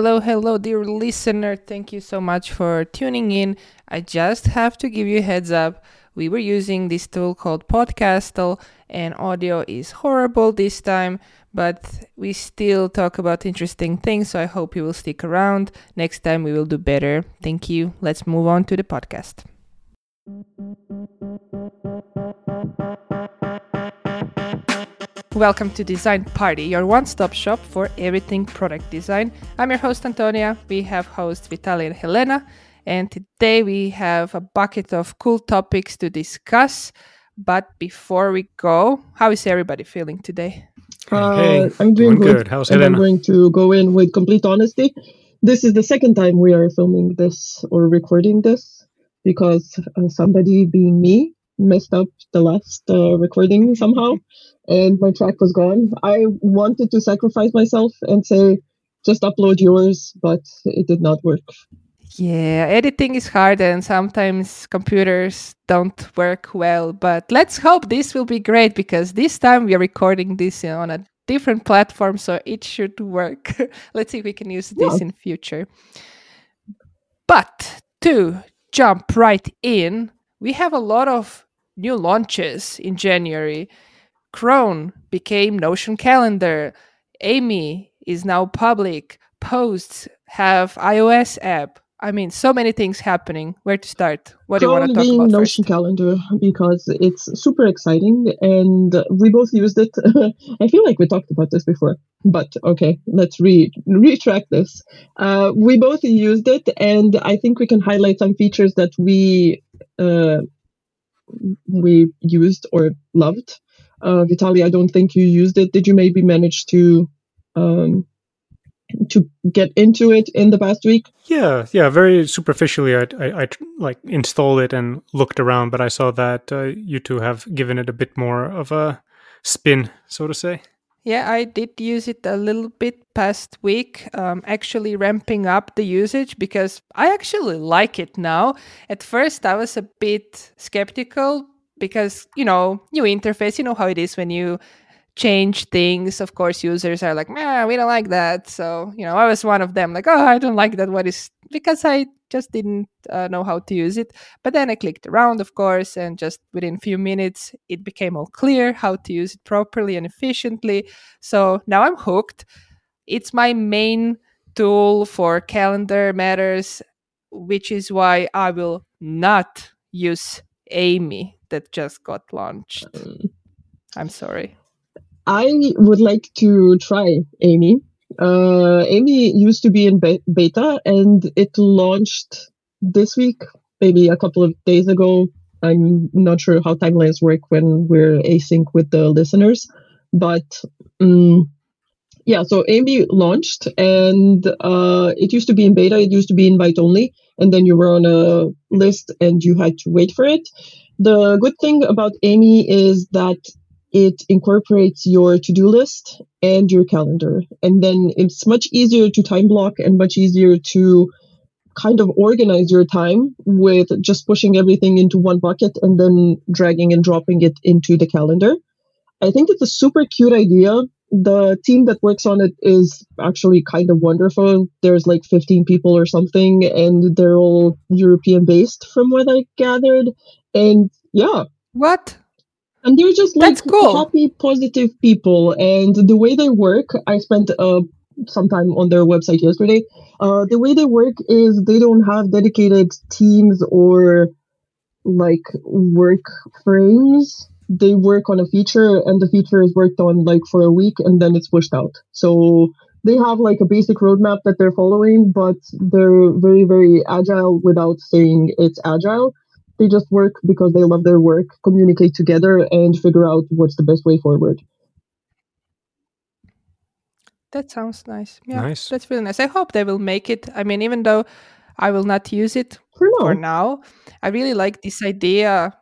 Hello, hello, dear listener. Thank you so much for tuning in. I just have to give you heads up. We were using this tool called Podcastle, and audio is horrible this time, but we still talk about interesting things, so I hope you will stick around. Next time we will do better. Thank you. Let's move on to the podcast. Welcome to Design Party, your one stop shop for everything product design. I'm your host, Antonija. We have hosts Vitali and Helena, and today we have a bucket of cool topics to discuss. But before we go, how is everybody feeling today? Uh, hey, I'm doing good. good. How's and Helena? I'm going to go in with complete honesty. This is the second time we are filming this or recording this because uh, somebody, being me, messed up the last uh, recording somehow and my track was gone. I wanted to sacrifice myself and say, just upload yours, but it did not work. Yeah, editing is hard and sometimes computers don't work well. But let's hope this will be great because this time we are recording this on a different platform, so it should work. let's see if we can use this yeah. in future. But to jump right in, we have a lot of new launches in January. Cron became Notion Calendar. Amie is now public. Posts have iOS app. I mean, so many things happening. Where to start? What Chrome do you want to talk about Notion first? Calendar because it's super exciting, and we both used it. I feel like we talked about this before, but okay, let's re retract this. Uh, we both used it, and I think we can highlight some features that we uh, we used or loved. Uh, Vitali, I don't think you used it. Did you maybe manage to um, to get into it in the past week? Yeah, yeah, very superficially. I, I, I like installed it and looked around, but I saw that uh, you two have given it a bit more of a spin, so to say. Yeah, I did use it a little bit past week, um, actually ramping up the usage because I actually like it now. At first, I was a bit skeptical because, you know, new interface, you know how it is when you change things. Of course, users are like, man, we don't like that. So, you know, I was one of them, like, oh, I don't like that. What is because I just didn't uh, know how to use it. But then I clicked around, of course, and just within a few minutes, it became all clear how to use it properly and efficiently. So now I'm hooked. It's my main tool for calendar matters, which is why I will not use Amie that just got launched. Um, I'm sorry. I would like to try Amie uh, Amie used to be in be- beta and it launched this week, maybe a couple of days ago. I'm not sure how timelines work when we're async with the listeners, but um, yeah, so Amie launched and uh, it used to be in beta, it used to be invite only, and then you were on a list and you had to wait for it. The good thing about Amie is that it incorporates your to-do list and your calendar. And then it's much easier to time block and much easier to kind of organize your time with just pushing everything into one bucket and then dragging and dropping it into the calendar. I think it's a super cute idea. The team that works on it is actually kind of wonderful. There's like 15 people or something and they're all european based from what i gathered. And yeah. What and they're just like cool. happy, positive people. And the way they work, I spent uh, some time on their website yesterday. Uh, the way they work is they don't have dedicated teams or like work frames. They work on a feature, and the feature is worked on like for a week, and then it's pushed out. So they have like a basic roadmap that they're following, but they're very, very agile without saying it's agile they just work because they love their work, communicate together, and figure out what's the best way forward. That sounds nice. Yeah, nice. that's really nice. I hope they will make it. I mean, even though I will not use it for now, for now I really like this idea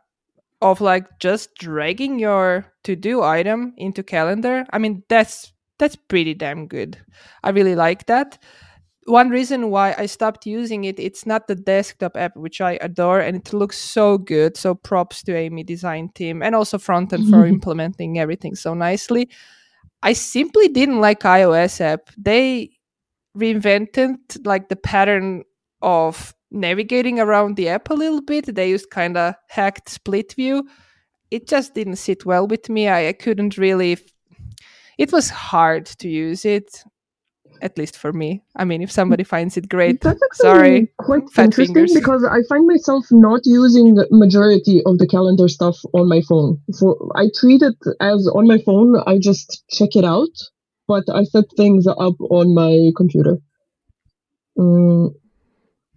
of like just dragging your to-do item into calendar. I mean, that's that's pretty damn good. I really like that one reason why I stopped using it, it's not the desktop app, which I adore, and it looks so good. So props to Amie design team and also Frontend for implementing everything so nicely. I simply didn't like iOS app. They reinvented like the pattern of navigating around the app a little bit. They used kind of hacked split view. It just didn't sit well with me. I, I couldn't really. It was hard to use it, at least for me. I mean, if somebody finds it great, sorry. quite fat interesting fingers. because I find myself not using the majority of the calendar stuff on my phone. For I treat it as on my phone. I just check it out, but I set things up on my computer. Mm,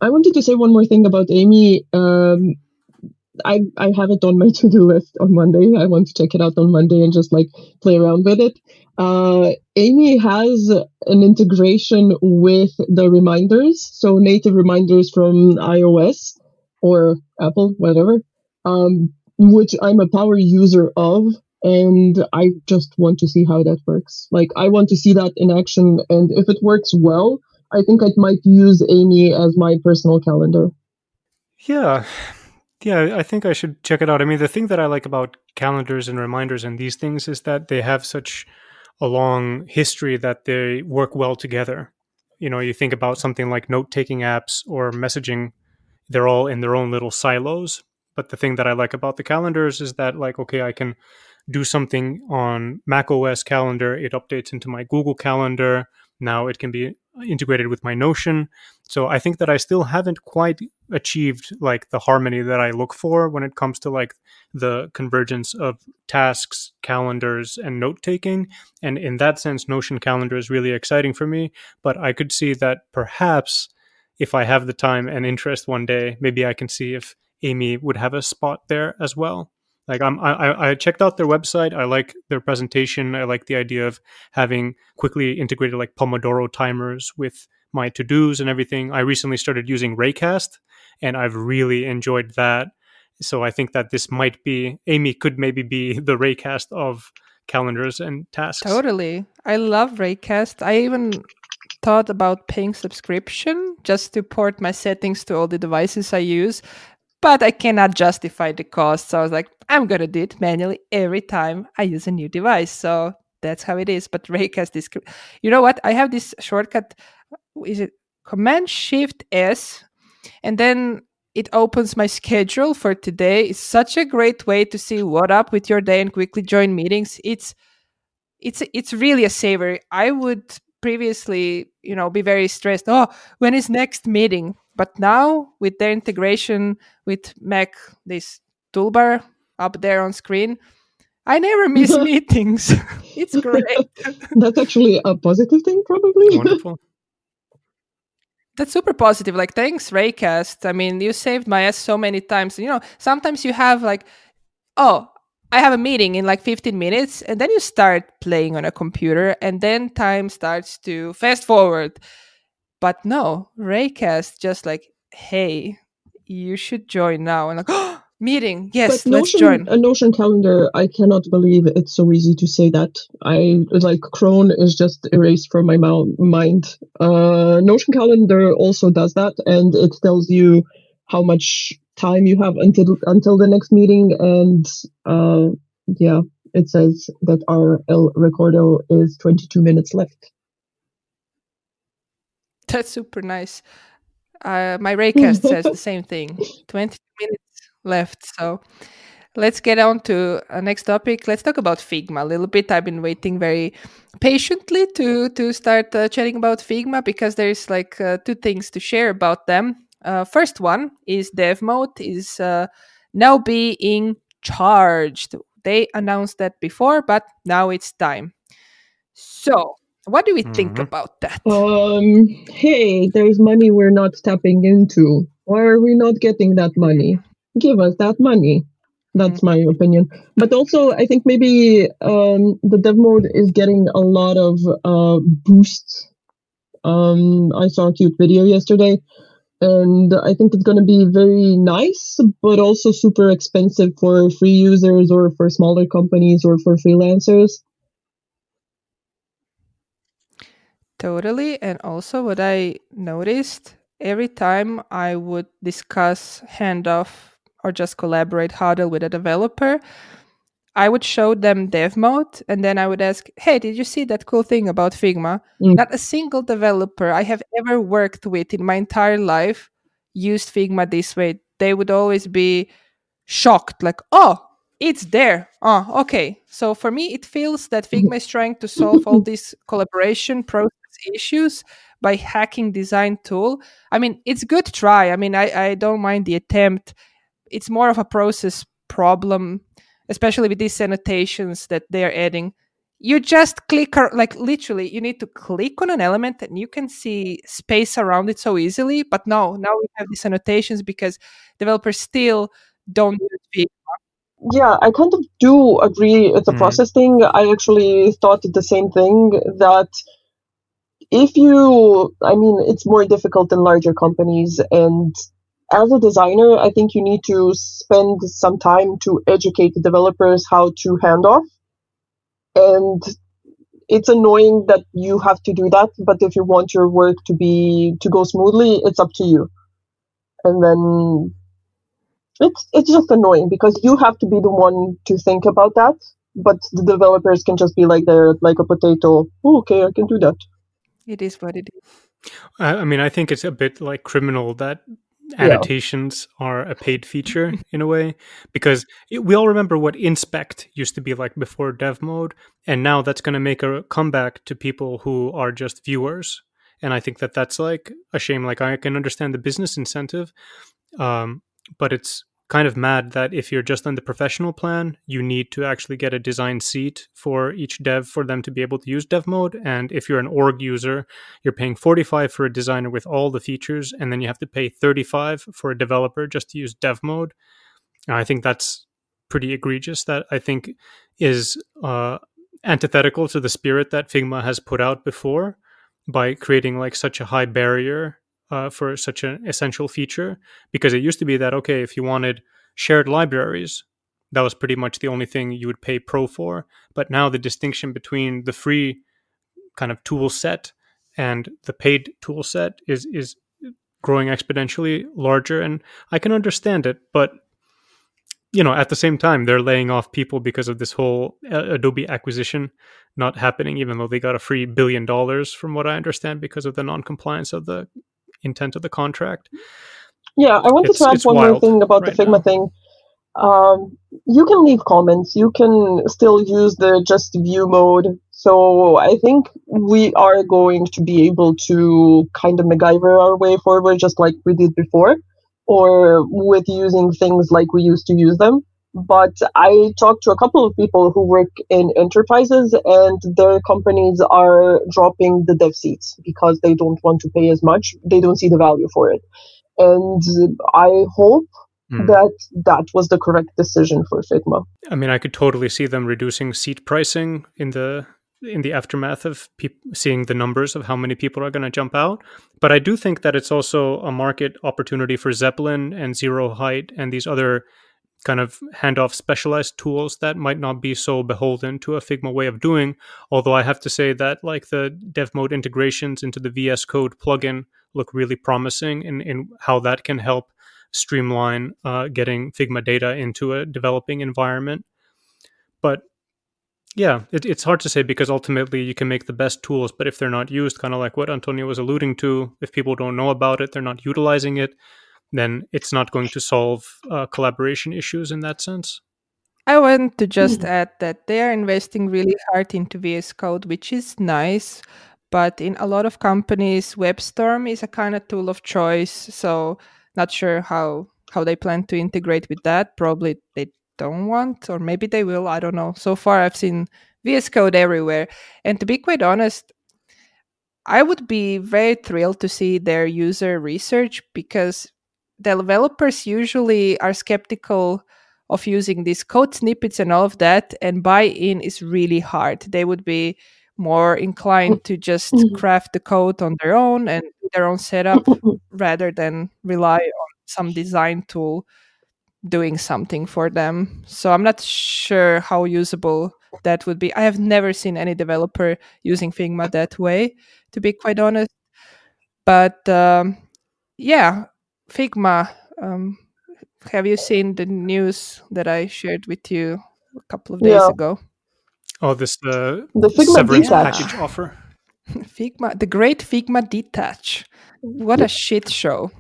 I wanted to say one more thing about Amie. Um, I I have it on my to do list on Monday. I want to check it out on Monday and just like play around with it. Uh, Amie has an integration with the reminders, so native reminders from iOS or Apple, whatever, um, which I'm a power user of, and I just want to see how that works. Like, I want to see that in action, and if it works well, I think I might use Amie as my personal calendar. Yeah. Yeah, I think I should check it out. I mean, the thing that I like about calendars and reminders and these things is that they have such a long history that they work well together. You know, you think about something like note taking apps or messaging, they're all in their own little silos. But the thing that I like about the calendars is that, like, okay, I can do something on Mac OS calendar, it updates into my Google Calendar. Now it can be integrated with my Notion. So I think that I still haven't quite achieved like the harmony that I look for when it comes to like the convergence of tasks, calendars, and note taking. And in that sense, Notion calendar is really exciting for me. But I could see that perhaps if I have the time and interest one day, maybe I can see if Amie would have a spot there as well. Like I'm, I, I checked out their website. I like their presentation. I like the idea of having quickly integrated like Pomodoro timers with my to dos and everything. I recently started using Raycast, and I've really enjoyed that. So I think that this might be Amie could maybe be the Raycast of calendars and tasks. Totally. I love Raycast. I even thought about paying subscription just to port my settings to all the devices I use, but I cannot justify the cost. So I was like, I'm going to do it manually every time I use a new device. So that's how it is. But Raycast this, you know what? I have this shortcut. Is it Command Shift S? And then it opens my schedule for today. It's such a great way to see what up with your day and quickly join meetings. It's it's it's really a saver. I would previously, you know, be very stressed. Oh, when is next meeting? But now with their integration with Mac, this toolbar up there on screen, I never miss meetings. it's great. That's actually a positive thing, probably. Wonderful. That's super positive. Like, thanks, Raycast. I mean, you saved my ass so many times. You know, sometimes you have like, oh, I have a meeting in like 15 minutes, and then you start playing on a computer, and then time starts to fast forward. But no, Raycast just like, hey, you should join now. And like, oh, meeting. Yes, but let's Notion, join. A Notion calendar, I cannot believe it's so easy to say that. I like Cron is just erased from my mou- mind. Uh, Notion calendar also does that, and it tells you how much time you have until until the next meeting. And uh, yeah, it says that our El Recordo is 22 minutes left. That's super nice. Uh, my Raycast says the same thing. 20 minutes left. So let's get on to a next topic. Let's talk about Figma a little bit. I've been waiting very patiently to to start uh, chatting about Figma because there's like uh, two things to share about them. Uh, first one is Dev Mode is uh, now being charged. They announced that before, but now it's time. So, what do we think Mhm. about that? Um, hey, there's money we're not tapping into. Why are we not getting that money? Give us that money. That's my opinion. But also, I think maybe um, the dev mode is getting a lot of uh, boosts. Um, I saw a cute video yesterday, and I think it's going to be very nice, but also super expensive for free users or for smaller companies or for freelancers. Totally. And also, what I noticed every time I would discuss handoff or just collaborate Huddle with a developer, I would show them dev mode and then I would ask, Hey, did you see that cool thing about Figma? Mm. Not a single developer I have ever worked with in my entire life used Figma this way. They would always be shocked, like, Oh, it's there. Oh, okay. So for me, it feels that Figma is trying to solve all these collaboration process issues by hacking design tool. I mean, it's good try. I mean, I, I don't mind the attempt. It's more of a process problem especially with these annotations that they're adding you just click like literally you need to click on an element and you can see space around it so easily but no now we have these annotations because developers still don't use yeah i kind of do agree with the mm. process thing i actually thought the same thing that if you i mean it's more difficult in larger companies and as a designer, I think you need to spend some time to educate the developers how to hand off. And it's annoying that you have to do that, but if you want your work to be to go smoothly, it's up to you. And then it's it's just annoying because you have to be the one to think about that, but the developers can just be like they're like a potato. Oh, okay, I can do that. It is what it is. I mean, I think it's a bit like criminal that annotations yeah. are a paid feature in a way because it, we all remember what inspect used to be like before dev mode and now that's going to make a comeback to people who are just viewers and i think that that's like a shame like i can understand the business incentive um, but it's kind of mad that if you're just on the professional plan, you need to actually get a design seat for each dev for them to be able to use dev mode. And if you're an org user, you're paying 45 for a designer with all the features, and then you have to pay 35 for a developer just to use dev mode. I think that's pretty egregious. That I think is uh, antithetical to the spirit that Figma has put out before by creating like such a high barrier uh, for such an essential feature because it used to be that okay if you wanted shared libraries that was pretty much the only thing you would pay pro for. But now the distinction between the free kind of tool set and the paid tool set is is growing exponentially larger and i can understand it. But you know at the same time they're laying off people because of this whole uh, adobe acquisition not happening even though they got a free billion dollars from what i understand because of the non-compliance of the intent of the contract. Yeah, I want to add one more thing about right the Figma now. thing. Um, you can leave comments. You can still use the just view mode. So I think we are going to be able to kind of MacGyver our way forward, just like we did before, or with using things like we used to use them. But I talked to a couple of people who work in enterprises, and their companies are dropping the dev seats because they don't want to pay as much. They don't see the value for it. And I hope mm. that that was the correct decision for Figma. I mean, I could totally see them reducing seat pricing in the in the aftermath of pe- seeing the numbers of how many people are going to jump out. But I do think that it's also a market opportunity for Zeppelin and zeroheight and these other kind of hand off specialized tools that might not be so beholden to a Figma way of doing. Although I have to say that like the dev mode integrations into the VS Code plugin look really promising in, in how that can help streamline uh, getting Figma data into a developing environment. But yeah, it, it's hard to say because ultimately you can make the best tools, but if they're not used, kind of like what Antonija was alluding to, if people don't know about it, they're not utilizing it, then it's not going to solve uh, collaboration issues in that sense. I want to just add that they are investing really hard into VS Code, which is nice. But in a lot of companies, WebStorm is a kind of tool of choice. So not sure how how they plan to integrate with that. Probably they don't want, or maybe they will. I don't know. So far, I've seen VS Code everywhere. And to be quite honest, I would be very thrilled to see their user research because developers usually are skeptical of using these code snippets and all of that, and buy in is really hard. They would be more inclined to just mm-hmm. craft the code on their own and their own setup rather than rely on some design tool doing something for them. So I'm not sure how usable that would be. I have never seen any developer using Figma that way, to be quite honest. But um, yeah, Figma. Um, have you seen the news that I shared with you a couple of days Yeah. ago. Oh, this uh, The Figma severance detach. package offer. Figma, the great Figma detach. What a shit show.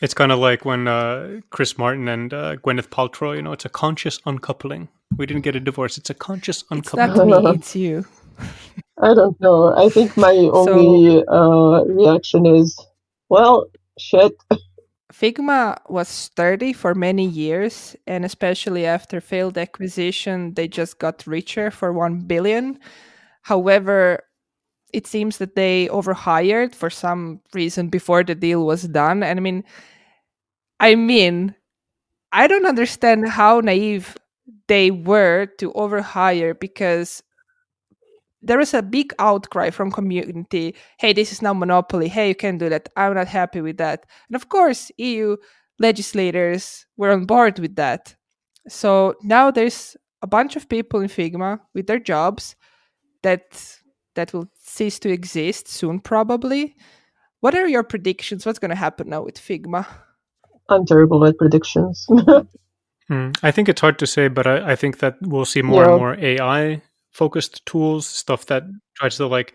It's kind of like when uh, Chris Martin and uh, Gwyneth Paltrow. You know, it's a conscious uncoupling. We didn't get a divorce. It's a conscious It's uncoupling. not me, it's you. I don't know. I think my only uh, reaction is, well, shit. Figma was sturdy for many years, and especially after failed acquisition, they just got richer for 1 billion. However, it seems that they overhired for some reason before the deal was done. And I mean, I mean, I don't understand how naive they were to overhire because there was a big outcry from community hey this is now monopoly. Hey you can't do that. I'm not happy with that. And of course eu legislators were on board with that. So now there's a bunch of people in figma with their jobs that that will cease to exist soon probably. What are your predictions? What's going to happen now with figma? I'm terrible at predictions. Hmm. I think it's hard to say, but I, I think that we'll see more Yeah. and more AI focused tools, stuff that tries to like,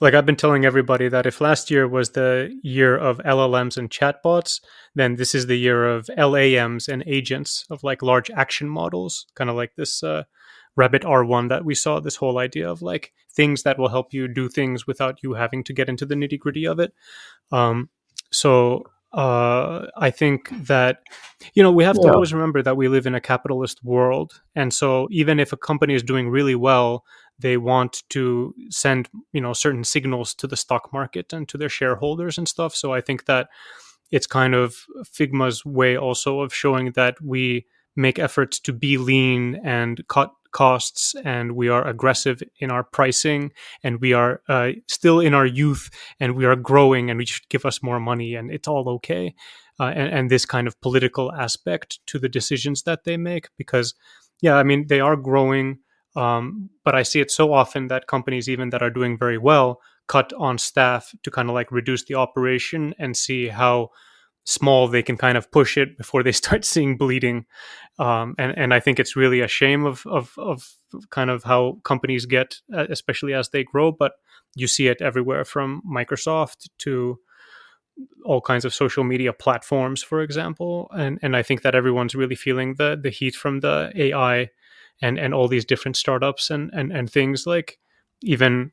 like I've been telling everybody that if last year was the year of LLMs and chatbots, then this is the year of LAMs and agents of like large action models, kind of like this uh, Rabbit R1 that we saw. This whole idea of like things that will help you do things without you having to get into the nitty gritty of it. Um, so uh, I think that you know we have to always remember that we live in a capitalist world, and so even if a company is doing really well, they want to send you know certain signals to the stock market and to their shareholders and stuff. So I think that it's kind of Figma's way also of showing that we make efforts to be lean and cut costs and we are aggressive in our pricing and we are uh, still in our youth and we are growing and we should give us more money and it's all okay. Uh, and, and this kind of political aspect to the decisions that they make because yeah i mean they are growing um, but i see it so often that companies even that are doing very well cut on staff to kind of like reduce the operation and see how small they can kind of push it before they start seeing bleeding um, and and I think it's really a shame of of of kind of how companies get, uh, especially as they grow. But you see it everywhere from Microsoft to all kinds of social media platforms, for example. And and I think that everyone's really feeling the the heat from the AI and and all these different startups and and and things like even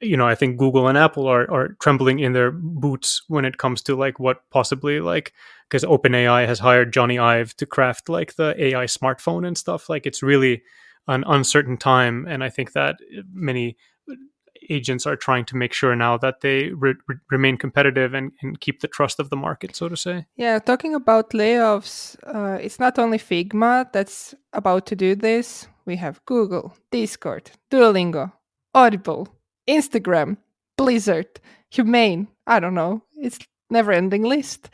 you know i think google and apple are, are trembling in their boots when it comes to like what possibly like because openai has hired Jony Ive to craft like the ai smartphone and stuff like it's really an uncertain time and i think that many agents are trying to make sure now that they re- remain competitive and, and keep the trust of the market so to say Yeah, talking about layoffs, uh, it's not only Figma that's about to do this. We have Google, Discord, Duolingo, Audible, Instagram, Blizzard, Humane. I don't know. It's never-ending list.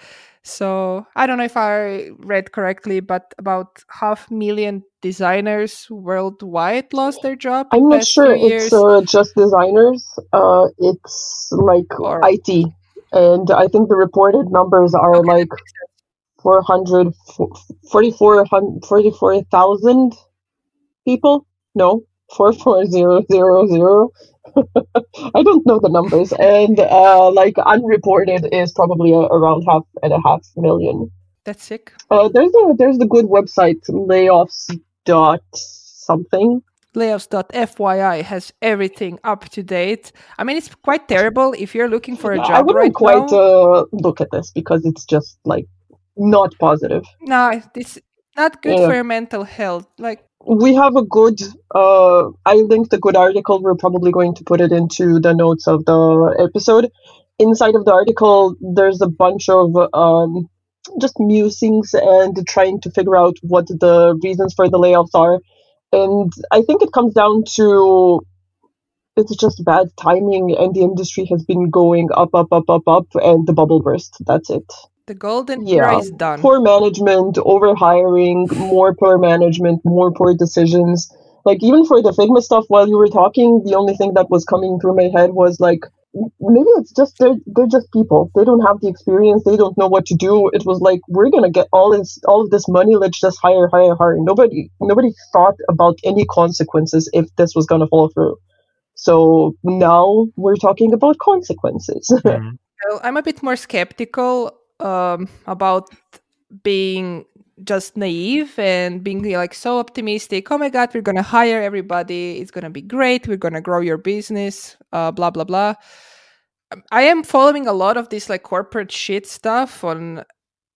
So I don't know if I read correctly, but about half million designers worldwide lost their job. I'm not sure it's uh, just designers. Uh, it's like Or- IT, and I think the reported numbers are Okay, like 400, 44,000 44,000 people. No, four four zero zero zero. I don't know the numbers, and uh, like unreported is probably uh, around half and a half million. That's sick. Uh, there's a there's the good website layoffs dot something. layoffs.fyi has everything up to date. I mean, it's quite terrible if you're looking for a job I wouldn't right quite now. uh, look at this because it's just like not positive. no, it's not good Yeah. for your mental health. Like, We have a good. Uh, I linked a good article. We're probably going to put it into the notes of the episode. Inside of the article, there's a bunch of um, just musings and trying to figure out what the reasons for the layoffs are. And I think it comes down to it's just bad timing, and the industry has been going up, up, up, up, up, and the bubble burst. That's it. The golden Yeah. is done. Poor management, overhiring, more poor management, more poor decisions. Like even for the Figma stuff, while you were talking, the only thing that was coming through my head was like, maybe it's just they're they're just people. They don't have the experience. They don't know what to do. It was like we're gonna get all this all of this money. Let's just hire, hire, hire. Nobody nobody thought about any consequences if this was gonna fall through. So now we're talking about consequences. Mhm. Well, I'm a bit more skeptical um, about being just naive and being like so optimistic. Oh my God, we're to hire everybody. It's to be great. We're to grow your business, uh, blah, blah, blah. Um, I am following a lot of this like corporate shit stuff on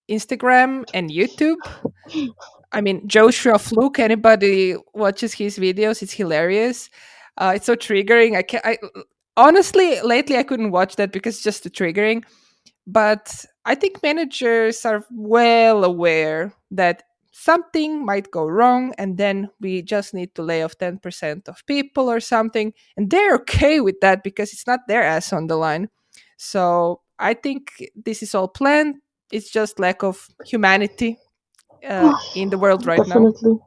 Instagram and YouTube. I mean, Joshua Fluke, anybody watches his videos, it's hilarious. Uh, it's so triggering. I can I honestly lately I couldn't watch that because it's just too triggering. But I think managers are well aware that something might go wrong and then we just need to lay off 10% of people or something. And they're okay with that because it's not their ass on the line. So I think this is all planned. It's just lack of humanity uh, in the world right now. Definitely.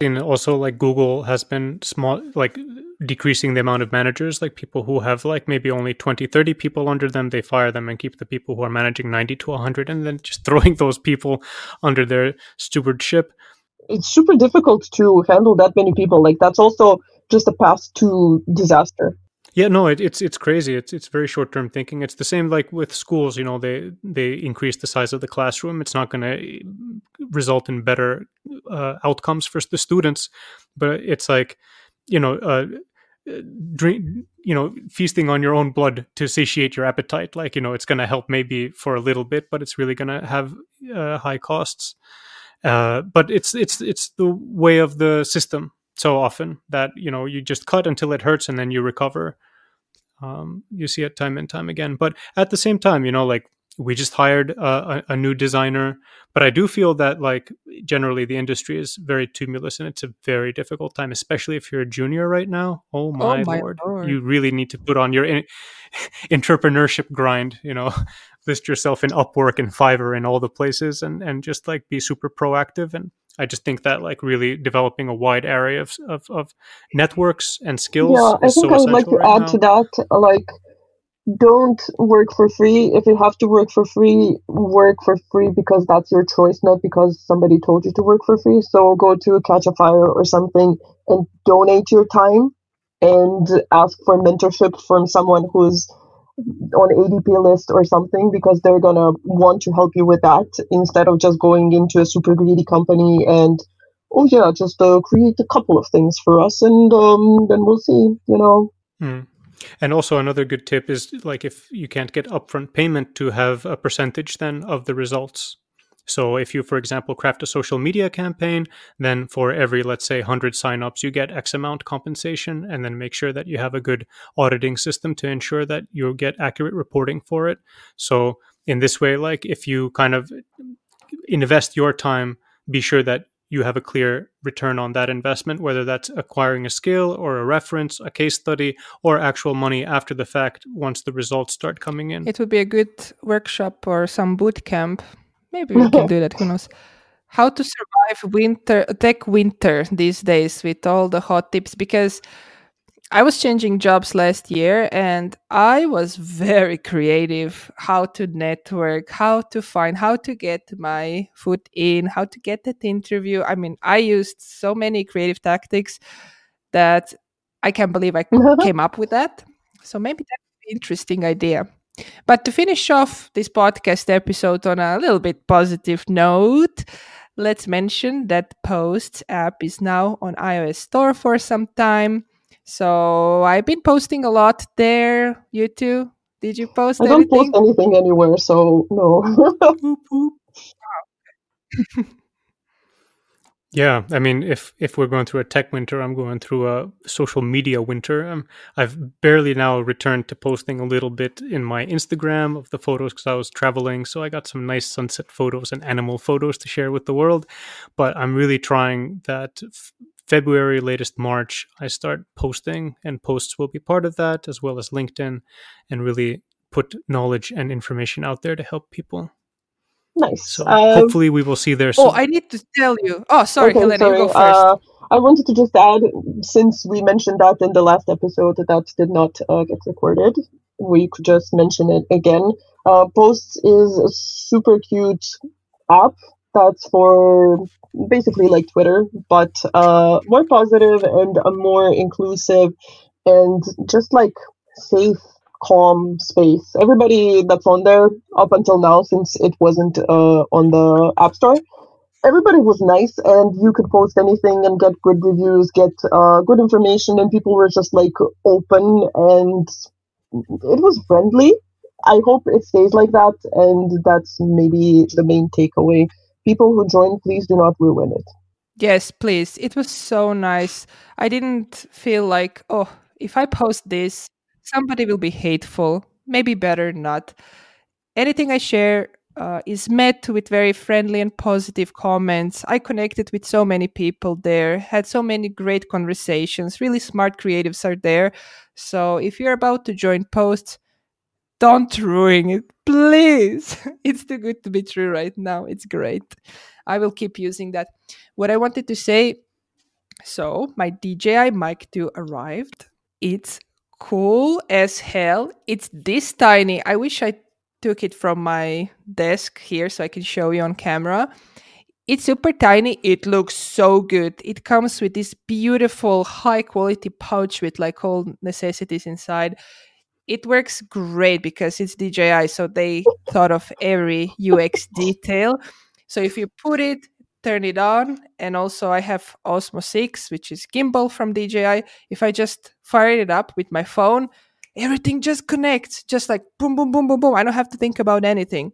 And also, like Google has been small, like decreasing the amount of managers, like people who have like maybe only 20, 30 people under them, they fire them and keep the people who are managing 90 to 100 and then just throwing those people under their stewardship. It's super difficult to handle that many people. Like that's also just a path to disaster. Yeah, no, it, it's it's crazy. It's it's very short term thinking. It's the same like with schools. You know, they they increase the size of the classroom. It's not going to result in better uh, outcomes for the students, but it's like, you know, uh, drink, you know, feasting on your own blood to satiate your appetite. Like you know, it's going to help maybe for a little bit, but it's really going to have uh, high costs. Uh, but it's it's it's the way of the system so often that you know you just cut until it hurts and then you recover um, you see it time and time again but at the same time you know like we just hired a, a, new designer but i do feel that like generally the industry is very tumultuous and it's a very difficult time especially if you're a junior right now oh, oh my, my lord. lord. you really need to put on your in- entrepreneurship grind you know list yourself in upwork and fiverr and all the places and and just like be super proactive and i just think that like really developing a wide area of of, of networks and skills Yeah, I think so I would like to right add now. to that. Like, don't work for free. If you have to work for free, work for free because that's your choice, not because somebody told you to work for free. So go to Catchafire or something and donate your time and ask for mentorship from someone who's on ADPList or something because they're gonna want to help you with that instead of just going into a super greedy company and oh yeah, just uh, create a couple of things for us and um, then we'll see. You know, Mm. And also another good tip is like if you can't get upfront payment to have a percentage then of the results. So if you, for example, craft a social media campaign, then for every, let's say, 100 signups, you get X amount compensation, and then make sure that you have a good auditing system to ensure that you get accurate reporting for it. So in this way, like if you kind of invest your time, be sure that you have a clear return on that investment, whether that's acquiring a skill or a reference, a case study, or actual money after the fact once the results start coming in. It would be a good workshop or some boot camp. Maybe we can do that. Who knows? How to survive winter, tech winter these days with all the hot tips because I was changing jobs last year and I was very creative how to network, how to find, how to get my foot in, how to get that interview. I mean, I used so many creative tactics that I can't believe I came up with that. So maybe that's an interesting idea. But to finish off this podcast episode on a little bit positive note, let's mention that Posts app is now on iOS Store for some time. So I've been posting a lot there. You too? Did you post I don't anything? post anything anywhere, so no. Boop, boop. Yeah, I mean, if if we're going through a tech winter, I'm going through a social media winter. Um, I've barely now returned to posting a little bit in my Instagram of the photos because I was traveling, so I got some nice sunset photos and animal photos to share with the world. But I'm really trying that f- February, latest March, I start posting, and posts will be part of that, as well as LinkedIn, and really put knowledge and information out there to help people. nice. So Um, hopefully, we will see there soon. Oh, I need to tell you. Oh, sorry, okay, Helena, sorry. you go first. Uh, I wanted to just add, since we mentioned that in the last episode, that did not uh, get recorded. we could just mention it again. Uh, Posts is a super cute app that's for basically like Twitter, but uh, more positive and a more inclusive and just like safe, calm space. Everybody that's on there up until now, since it wasn't uh, on the App Store, everybody was nice and you could post anything and get good reviews, get uh, good information, and people were just like open and it was friendly. I hope it stays like that, and that's maybe the main takeaway. People who join, please do not ruin it. Yes, please. It was so nice. I didn't feel like, oh, if I post this, somebody will be hateful. Maybe better not. Anything I share uh, is met with very friendly and positive comments. I connected with so many people there, had so many great conversations. Really smart creatives are there. So if you're about to join posts, don't ruin it, please. it's too good to be true right now. It's great. I will keep using that. What I wanted to say so, my DJI Mic 2 arrived. It's cool as hell. It's this tiny. I wish I took it from my desk here so I can show you on camera. It's super tiny. It looks so good. It comes with this beautiful, high quality pouch with like all necessities inside. It works great because it's DJI, so they thought of every UX detail. So if you put it, turn it on, and also I have Osmo 6, which is gimbal from DJI. If I just fire it up with my phone, everything just connects, just like boom, boom, boom, boom, boom. I don't have to think about anything.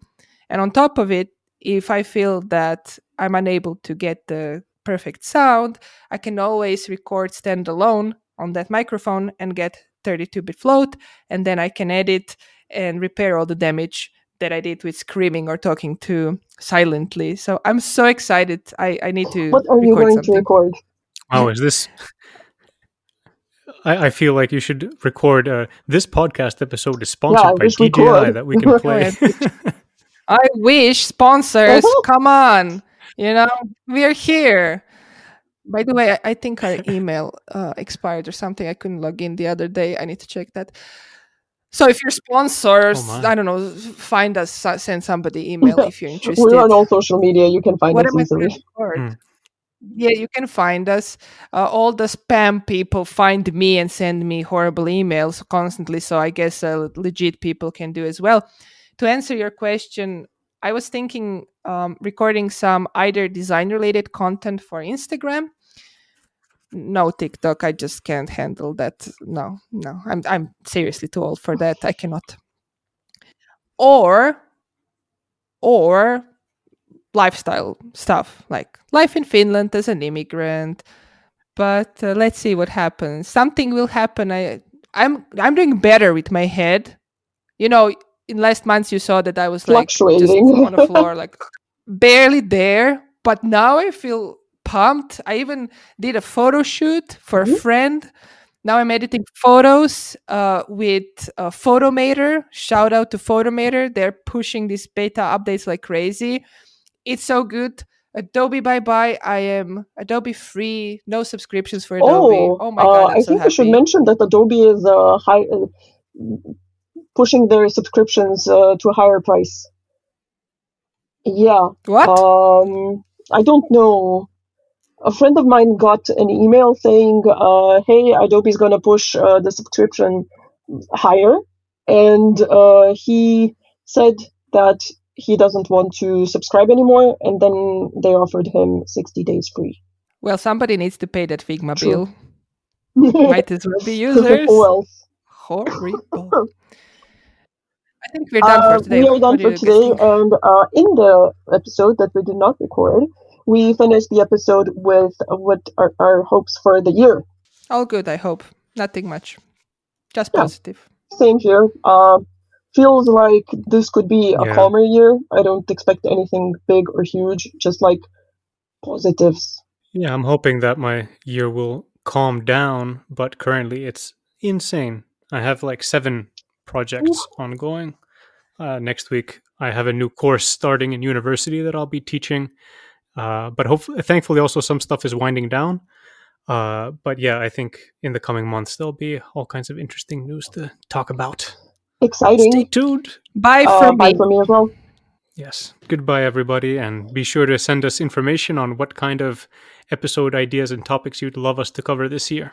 And on top of it, if I feel that I'm unable to get the perfect sound, I can always record standalone on that microphone and get 32 bit float. And then I can edit and repair all the damage that I did with screaming or talking too silently. So I'm so excited. I, I need to. What are you going something. to record? Oh, is this I, I, feel like you should record uh, this podcast episode is sponsored yeah, by DJI that we can play. I wish sponsors, come on. You know, we're here. By the way, I, I think our email uh, expired or something. I couldn't log in the other day. I need to check that. So if you're sponsors, oh I don't know, find us, send somebody email if you're interested. We're on all social media. You can find what us easily. Yeah, you can find us. Uh, all the spam people find me and send me horrible emails constantly. So I guess uh, legit people can do as well. To answer your question, I was thinking um, recording some either design related content for Instagram. No TikTok. I just can't handle that. No, no. I'm I'm seriously too old for that. I cannot. Or, or lifestyle stuff like life in Finland as an immigrant. But uh, let's see what happens. Something will happen. I I'm I'm doing better with my head. You know, in last months you saw that I was like just on the floor, like barely there. But now I feel pumped. I even did a photo shoot for mm-hmm. a friend. Now I'm editing photos uh, with uh, Photomator. Shout out to Photomator. They're pushing these beta updates like crazy. It's so good. Adobe bye bye. I am Adobe free, no subscriptions for Adobe. Oh, oh my god! Uh, I think I should mention that Adobe is uh, high, uh, pushing their subscriptions uh, to a higher price. Yeah. What? Um, I don't know. A friend of mine got an email saying, uh, "Hey, is going to push uh, the subscription higher," and uh, he said that he doesn't want to subscribe anymore, and then they offered him 60 days free. Well, somebody needs to pay that Figma True. bill. Might as well be users. Else? Horrible. I think we're done uh, for today. We are done for today, and uh, in the episode that we did not record, we finished the episode with what are our hopes for the year. All good, I hope. Nothing much. Just yeah. positive. Same here. Uh, feels like this could be a yeah. calmer year. I don't expect anything big or huge, just like positives. Yeah, I'm hoping that my year will calm down, but currently it's insane. I have like seven projects Ooh. ongoing. Uh, next week, I have a new course starting in university that I'll be teaching. Uh, but hopefully, thankfully, also some stuff is winding down. Uh, but yeah, I think in the coming months there'll be all kinds of interesting news to talk about. Exciting. Stay tuned. Bye Uh, from bye me. from me as well. Yes. Goodbye, everybody. And be sure to send us information on what kind of episode ideas and topics you'd love us to cover this year.